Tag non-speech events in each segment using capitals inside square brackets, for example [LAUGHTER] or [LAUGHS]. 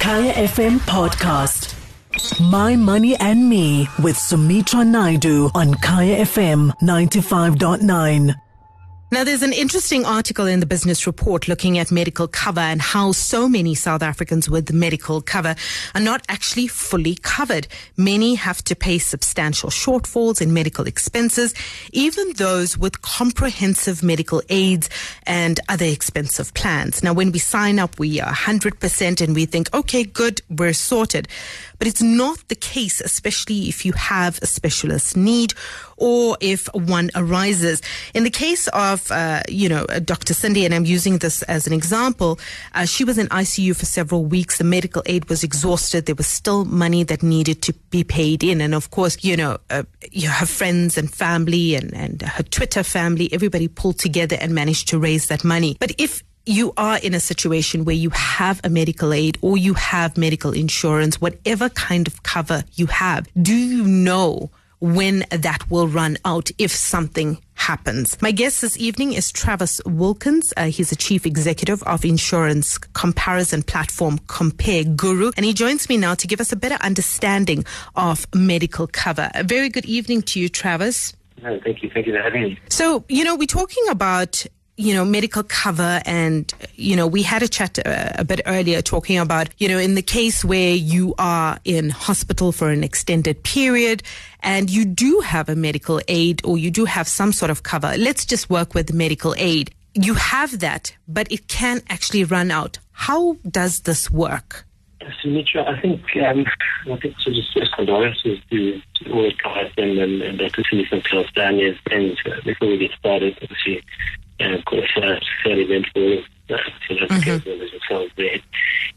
Kaya FM podcast. My Money and Me with Sumitra Naidu on Kaya FM 95.9. Now, there's an interesting article in the business report looking at medical cover and how so many South Africans with medical cover are not actually fully covered. Many have to pay substantial shortfalls in medical expenses, even those with comprehensive medical aids and other expensive plans. Now, when we sign up, we are 100% and we think, okay, good, we're sorted. But it's not the case, especially if you have a specialist need or if one arises. In the case of, uh, you know, Dr. Sindi, and I'm using this as an example, uh, she was in ICU for several weeks. The medical aid was exhausted. There was still money that needed to be paid in. And of course, you know, uh, you have friends and family and, and her Twitter family, everybody pulled together and managed to raise that money. But if you are in a situation where you have a medical aid or you have medical insurance, whatever kind of cover you have, do you know when that will run out if something happens. My guest this evening is Travys Wilkins. Uh, he's the chief executive of insurance comparison platform Compare Guru, and he joins me now to give us a better understanding of medical cover. A very good evening to you, Travys. No, thank you. Thank you for having me. So, you know, we're talking about you know, medical cover. And, you know, we had a chat uh, a bit earlier talking about, you know, in the case where you are in hospital for an extended period and you do have a medical aid or you do have some sort of cover, let's just work with medical aid. You have that, but it can actually run out. How does this work? I think um, I think so just first condolences to, to all the and, and, and Dr. Sindi from California friends uh, before we get started. Obviously, uh, of course, uh, fairly eventful uh, South Africa as well as yourself there.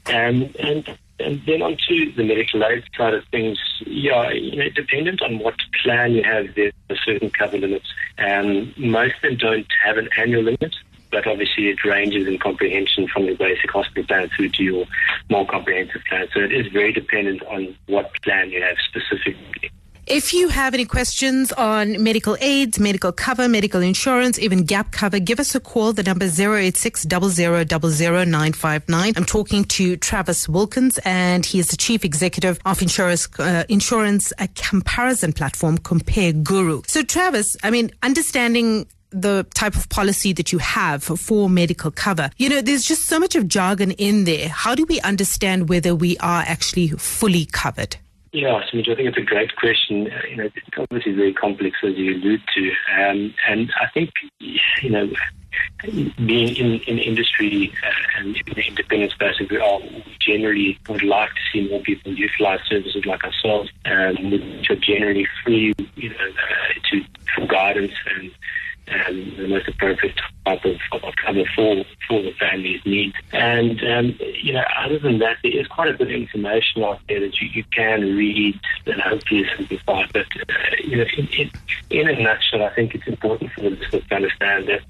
Um, and and then on to the medical aid side of things, yeah, you know, dependent on what plan you have, there's a certain cover limits. Um, most of them don't have an annual limit but obviously it ranges in comprehension from your basic hospital plan through to your more comprehensive plan. So it is very dependent on what plan you have specifically. If you have any questions on medical aids, medical cover, medical insurance, even gap cover, give us a call. The number is 086 I'm talking to Travys Wilkins, and he is the chief executive of insurance, uh, insurance a comparison platform, Compare Guru. So, Travys, I mean, understanding the type of policy that you have for medical cover. You know, there's just so much of jargon in there. How do we understand whether we are actually fully covered? Yeah, Smith, I think it's a great question. Uh, you know, it's obviously very complex, as you allude to. Um, and I think, you know, being in, in industry uh, and in the independent space we we generally would like to see more people utilize services like ourselves, um, which are generally free, you know, uh, to for guidance and um, the most appropriate type of, of cover for, for the family's needs. And, um, you know, other than that, there is quite a bit of information out there that you, you can read and hopefully simplify. But, uh, you know, in, in, in a nutshell, I think it's important for the listeners to understand that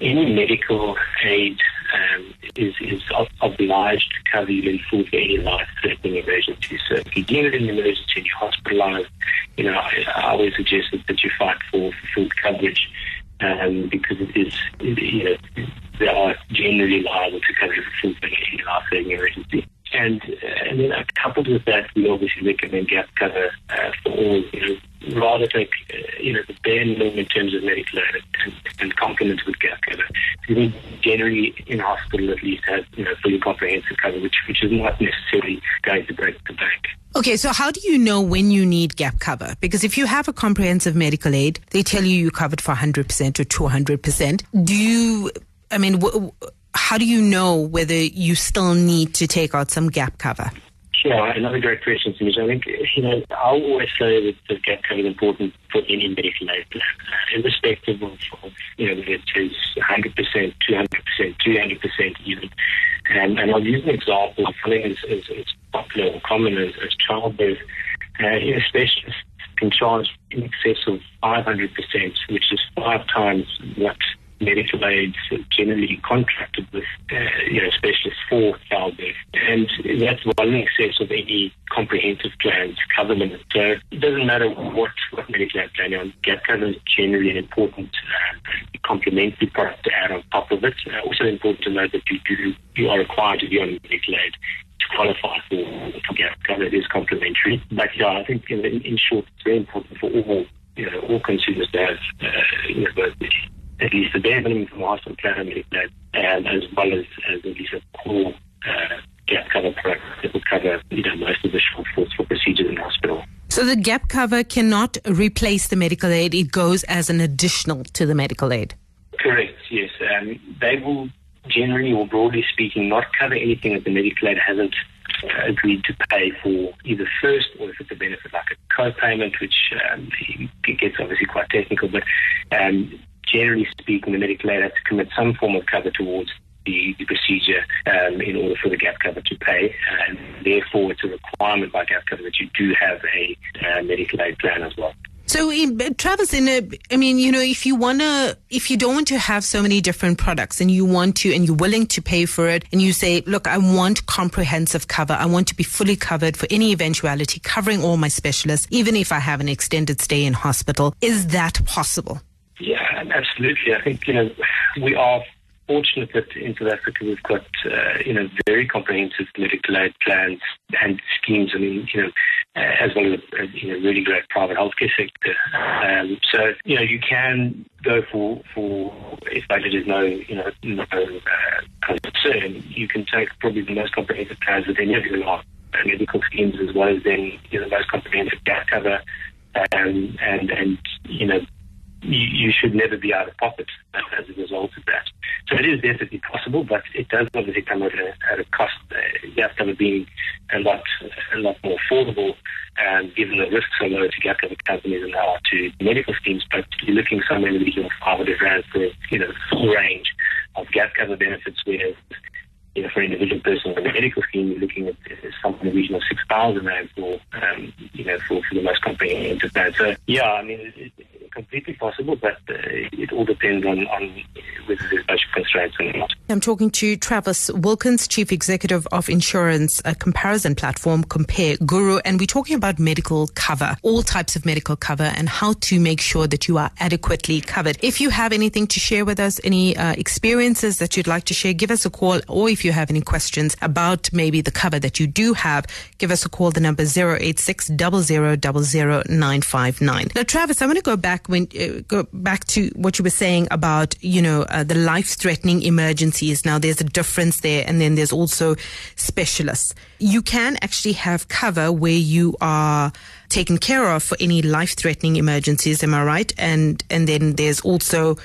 any medical aid um, is, is obliged to cover you in full for any life-threatening emergency. So if you deem it an emergency and you're hospitalized, you know, I, I always suggest that you fight for full coverage um, because it is, you know, they are generally liable to cover full for any life-threatening emergency. And, uh, and then uh, coupled with that, we obviously recommend gap cover uh, for all, you know, rather take, uh, you know, the bare minimum in terms of medical aid and, and complement with gap cover. So we generally in hospital at least have, you know, fully comprehensive cover, which, which is not necessarily going to break the bank. Okay, so how do you know when you need gap cover? Because if you have a comprehensive medical aid, they tell you you're covered for 100% or 200%. Do you, I mean, w- how do you know whether you still need to take out some gap cover? Sure, another great question, Sumish. I think, you know, I always say that the gap cover is important for any medical aid plan, uh, irrespective of, of, you know, whether it is 100%, 200%, 300% even. And, and I'll use an example of something as, as, as popular or common as, as childbirth. Uh, know, specialists can charge in excess of 500%, which is five times what medical aids generally contracted with uh, you know specialists for childbirth, and that's well in excess of any comprehensive plans cover limit. So it doesn't matter what what medical aid plan you're on. Gap cover is generally an important uh, complementary product to add on top of it. Uh, also important to note that you do you are required to be on medical aid to qualify for, for gap cover. It is complementary. But yeah, I think in, in short, it's very important for all you know all consumers to have uh, you know both at least the bare minimum from and Medical and as well as, as at least a core uh, gap cover product that will cover you know most of the shortfalls for procedures in hospital. So the gap cover cannot replace the medical aid; it goes as an additional to the medical aid. Correct. Yes, um, they will generally or broadly speaking not cover anything that the medical aid hasn't uh, agreed to pay for either first or if it's a benefit like a co-payment, which um, it gets obviously quite technical, but um, generally speaking, the medical aid has to commit some form of cover towards the, the procedure um, in order for the gap cover to pay, and therefore it's a requirement by gap cover that you do have a uh, medical aid plan as well. So, Travys, in a, I mean, you know, if you want to, if you don't want to have so many different products and you want to, and you're willing to pay for it, and you say, look, I want comprehensive cover. I want to be fully covered for any eventuality, covering all my specialists, even if I have an extended stay in hospital. Is that possible? Yeah, absolutely. I think, you know, we are fortunate that in South Africa we've got, uh, you know, very comprehensive medical aid plans and schemes. I mean, you know, uh, as well as a, you know, really great private healthcare sector. Um, so, you know, you can go for, for if budget is no, you know, no uh, concern, you can take probably the most comprehensive plans with any of your life medical schemes as well as then, you know, the most comprehensive gap cover um, and, and, you know, you, should never be out of pocket as a result of that. So it is definitely possible, but it does obviously come at a, at a cost. Uh, gap cover being a lot a lot more affordable, um, given the risks are low to gap cover companies and now to medical schemes. But you're looking somewhere in the region of 500 rand for you know full range of gap cover benefits, whereas you know, for an individual person in the medical scheme, you're looking at something in the region of 6,000 rand for, um, you know, for, for the most comprehensive plan. So, yeah, I mean, it, it, completely possible, but uh, it all depends on, on whether there's budget constraints or not. I'm talking to Travys Wilkins, Chief Executive of insurance a comparison platform Compare Guru, and we're talking about medical cover, all types of medical cover, and how to make sure that you are adequately covered. If you have anything to share with us, any uh, experiences that you'd like to share, give us a call, or if you have any questions about maybe the cover that you do have, give us a call. The number 086 959. Now, Travys, I want to go back when uh, go back to what you were saying about you know uh, the life-threatening emergencies. Now there's a difference there, and then there's also specialists. You can actually have cover where you are taken care of for any life-threatening emergencies. Am I right? And and then there's also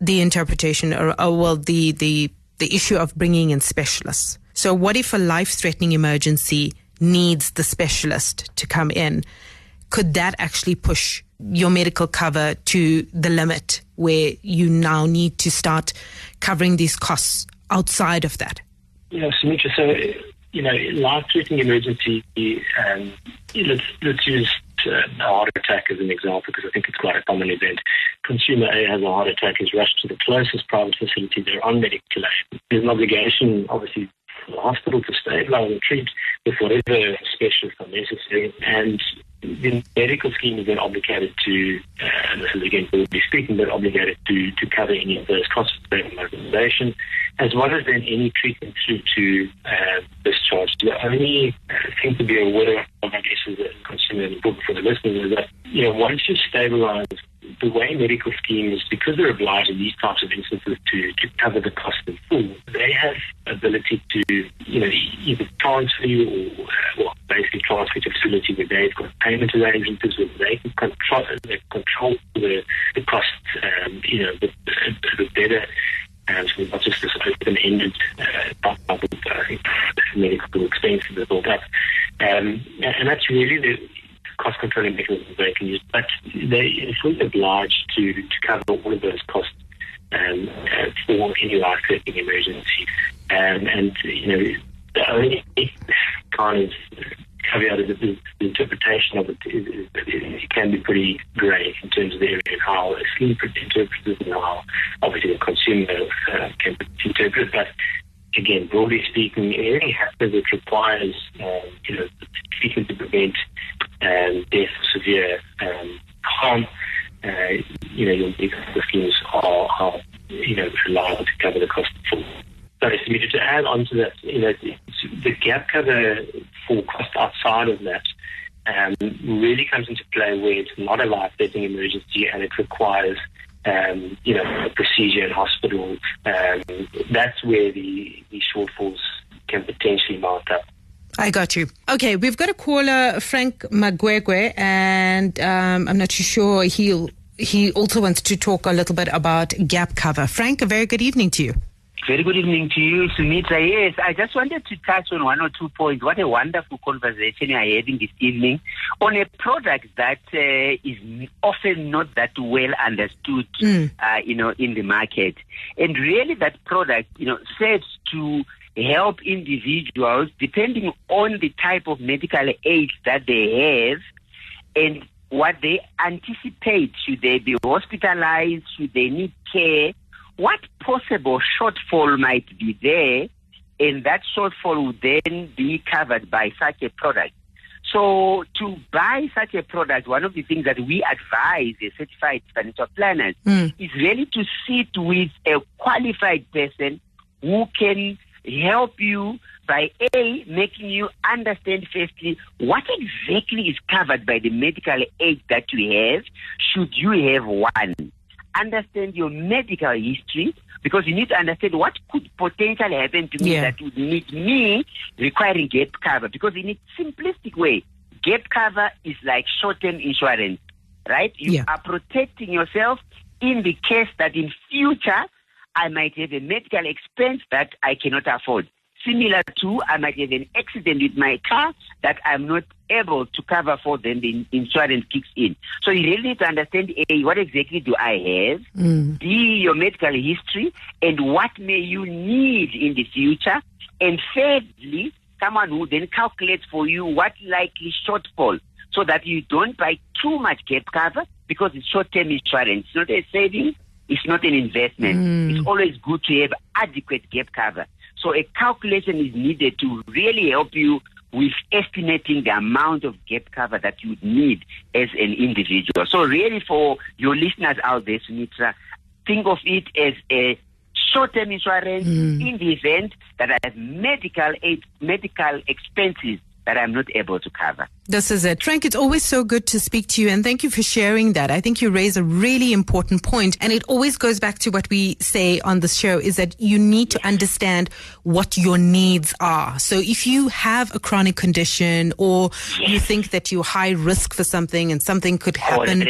the interpretation, or, or well, the the the issue of bringing in specialists. So what if a life-threatening emergency needs the specialist to come in? Could that actually push your medical cover to the limit where you now need to start covering these costs outside of that? Yeah, Sumitra, so, you know, life-threatening emergency, um, let's, let's use uh, a heart attack as an example because I think it's quite a common event. Consumer A has a heart attack, is rushed to the closest private facility. They're on medical aid. There's an obligation, obviously, for the hospital to stabilize and treat with whatever specialists are necessary. And the medical scheme is then obligated to, uh, and this is again broadly speaking, but obligated to, to cover any of those costs of mobilization, as well as then any treatment through to uh, discharge. The only thing to be aware of, I guess, as a consumer and for the listeners is that, you know, once you stabilize the way medical schemes, because they're obliged in these types of instances to, to cover the cost in full, they have ability to, you know, either transfer you or, well, basically transfer to a facility where they've got payment arrangements where they can control, they control the, the costs, um, you know, a bit better. And so not just this open-ended uh, of uh, medical expenses built up. Um, and that's really the cost controlling mechanisms they can use, but they are fully obliged to, to cover all of those costs um, uh, for any life-threatening emergency. Um, and, you know, the only kind of caveat is the, interpretation of it, is, is, it can be pretty grey in terms of the area and how a scheme interprets it and how obviously the consumer uh, can interpret it. But again, broadly speaking, anything happens that requires, um, you know, treatment to prevent um, death or severe um, harm, uh, you know, your medical schemes are, are, you know, reliable to cover the cost full. sorry, so to add on to that, you know, the gap cover for cost outside of that um, really comes into play where it's not a life-threatening emergency and it requires, um, you know, a procedure in hospital. Um, that's where the, the shortfalls can potentially mount up. I got you. Okay, we've got a caller, Frank Magwegwe, and um, I'm not too sure he'll he also wants to talk a little bit about gap cover. Frank, a very good evening to you. Very good evening to you, Sumitra. Yes, I just wanted to touch on one or two points. What a wonderful conversation you are having this evening on a product that uh, is often not that well understood, mm. uh, you know, in the market. And really that product, you know, serves to help individuals depending on the type of medical aid that they have and what they anticipate. Should they be hospitalized? Should they need care? what possible shortfall might be there, and that shortfall would then be covered by such a product. So to buy such a product, one of the things that we advise certified financial planners mm. is really to sit with a qualified person who can help you by A, making you understand firstly what exactly is covered by the medical aid that you have, should you have one understand your medical history because you need to understand what could potentially happen to me yeah. that would need me requiring gap cover. Because in a simplistic way, gap cover is like short-term insurance, right? You yeah. are protecting yourself in the case that in future I might have a medical expense that I cannot afford similar to I might have an accident with my car that I'm not able to cover for, then the insurance kicks in. So you really need to understand A, what exactly do I have? Mm. B, your medical history, and what may you need in the future? And thirdly, someone who then calculates for you what likely shortfall so that you don't buy too much gap cover because it's short-term insurance. It's not a saving. It's not an investment. Mm. It's always good to have adequate gap cover. So a calculation is needed to really help you with estimating the amount of gap cover that you would need as an individual. So really for your listeners out there, Sumitra, think of it as a short-term insurance mm. in the event that I have medical aid, medical expenses that I'm not able to cover. This is it. Frank, it's always so good to speak to you and thank you for sharing that. I think you raise a really important point and it always goes back to what we say on the show is that you need to understand what your needs are. So if you have a chronic condition or you think that you're high risk for something and something could happen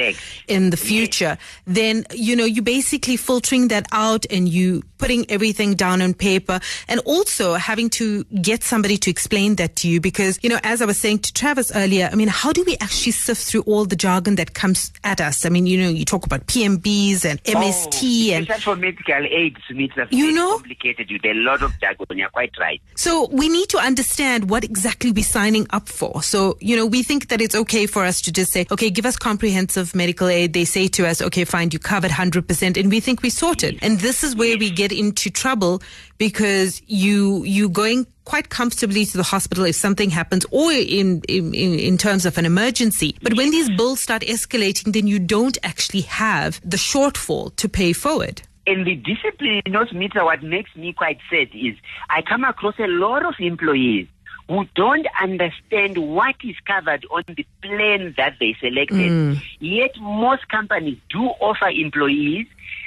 in the future, then, you know, you're basically filtering that out and you putting everything down on paper and also having to get somebody to explain that to you because, you know, as I was saying to Travys earlier, earlier, I mean, how do we actually sift through all the jargon that comes at us? I mean, you know, you talk about PMBs and MST oh, and for medical aid, Sumitra, you know, complicated with a lot of jargon. You're quite right. So we need to understand what exactly we're signing up for. So you know, we think that it's okay for us to just say, okay, give us comprehensive medical aid. They say to us, okay, fine, you covered hundred percent, and we think we sorted. Yes. And this is where yes. we get into trouble because you you going quite comfortably to the hospital if something happens or in, in, in terms of an emergency. But when these bills start escalating, then you don't actually have the shortfall to pay forward. And the discipline notes meter, what makes me quite sad is I come across a lot of employees who don't understand what is covered on the plan that they selected. Mm. Yet most companies do offer employees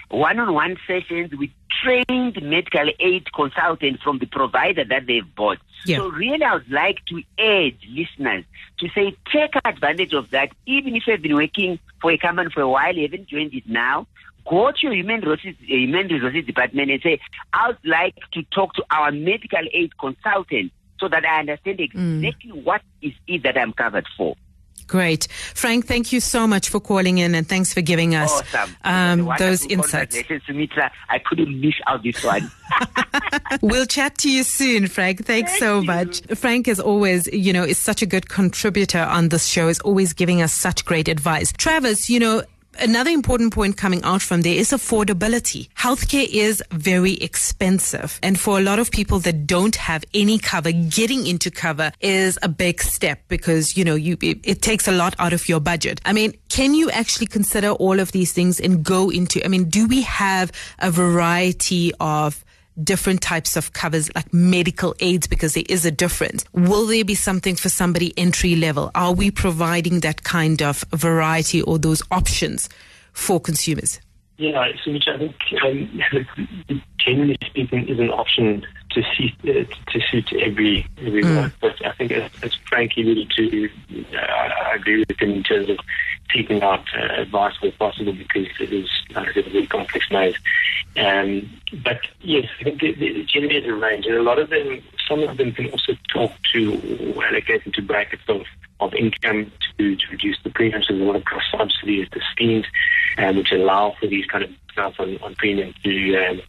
one-on-one sessions with trained medical aid consultant from the provider that they've bought. Yeah. So really, I would like to urge listeners to say, take advantage of that. Even if you've been working for a company for a while, you haven't joined it now, go to your human resources, human resources department and say, I would like to talk to our medical aid consultant so that I understand mm. exactly mm. what is it that I'm covered for. Great. Frank, thank you so much for calling in and thanks for giving us awesome. um, those insights. Sumitra. I couldn't miss out this one. [LAUGHS] we'll chat to you soon, Frank. Thanks thank so you. much. Frank, as always, you know, is such a good contributor on this show, is always giving us such great advice. Travys, you know, Another important point coming out from there is affordability. Healthcare is very expensive. And for a lot of people that don't have any cover, getting into cover is a big step because, you know, you, it, it takes a lot out of your budget. I mean, can you actually consider all of these things and go into, I mean, do we have a variety of different types of covers like medical aids because there is a difference. Will there be something for somebody entry level? Are we providing that kind of variety or those options for consumers? Yeah, so which I think, um, generally speaking, is an option to suit uh, to suit every everyone. Mm. But I think, as, as Frank alluded to, uh, I agree with him in terms of seeking out uh, advice where possible because it is, said, a very complex maze. Um, but yes, I think the, generally is a range, and a lot of them, some of them can also talk to or allocate into brackets of of income to, to reduce the premiums. So they want to cross subsidies the schemes, um, which allow for these kind of discounts on, on premium to um,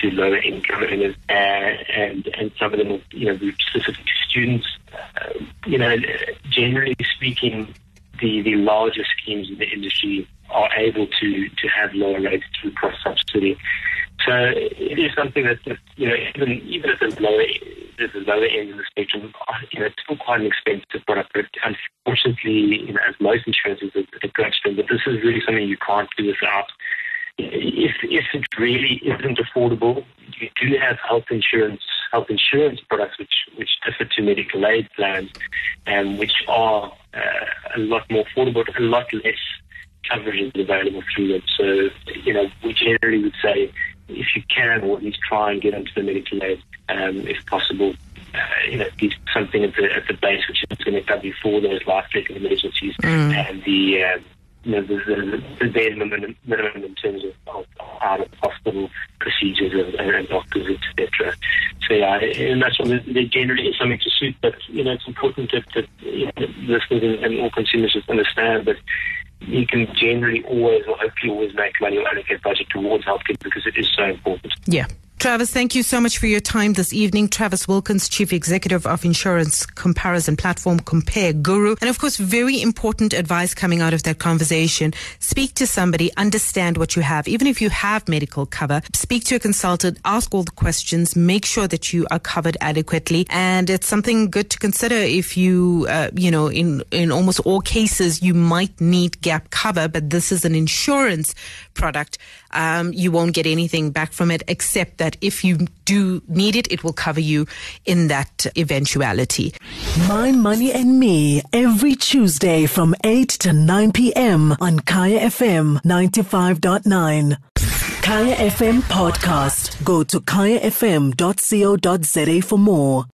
to lower income earners, uh, and and some of them, will, you know, specific to students. Uh, you know, generally speaking, the the larger schemes in the industry are able to to have lower rates through cross subsidy. So it is something that, that you know even even at the lower at the lower end of the spectrum, you know, it's still quite an expensive product. But unfortunately, you know, as most insurances, it's a spend. But this is really something you can't do without. If if it really isn't affordable, you do have health insurance health insurance products which which differ to medical aid plans, and which are uh, a lot more affordable, a lot less coverage is available through them. So, you know, we generally would say if you can, or at least try and get into the medical aid um, if possible. Uh, you know, get something at the at the base which is going to cover you for those life-threatening emergencies mm. and the uh, you know, the, the, the bare minimum, minimum in terms of, of hospital procedures and, and doctors, etc. So yeah, and that's what they generally is something to suit, but you know, it's important that, that you know, listeners and, all consumers understand that you can generally always or hopefully always make money or allocate budget towards healthcare because it is so important. Yeah. Travys, thank you so much for your time this evening. Travys Wilkins, Chief Executive of Insurance Comparison Platform Compare Guru. And of course, very important advice coming out of that conversation. Speak to somebody, understand what you have. Even if you have medical cover, speak to a consultant, ask all the questions, make sure that you are covered adequately. And it's something good to consider if you, uh, you know, in, in almost all cases, you might need gap cover, but this is an insurance product. Um, you won't get anything back from it except that that if you do need it, it will cover you in that eventuality. My Money and Me every Tuesday from 8 to 9 p.m. on Kaya FM 95.9. Kaya FM podcast. Go to kayafm.co.za for more.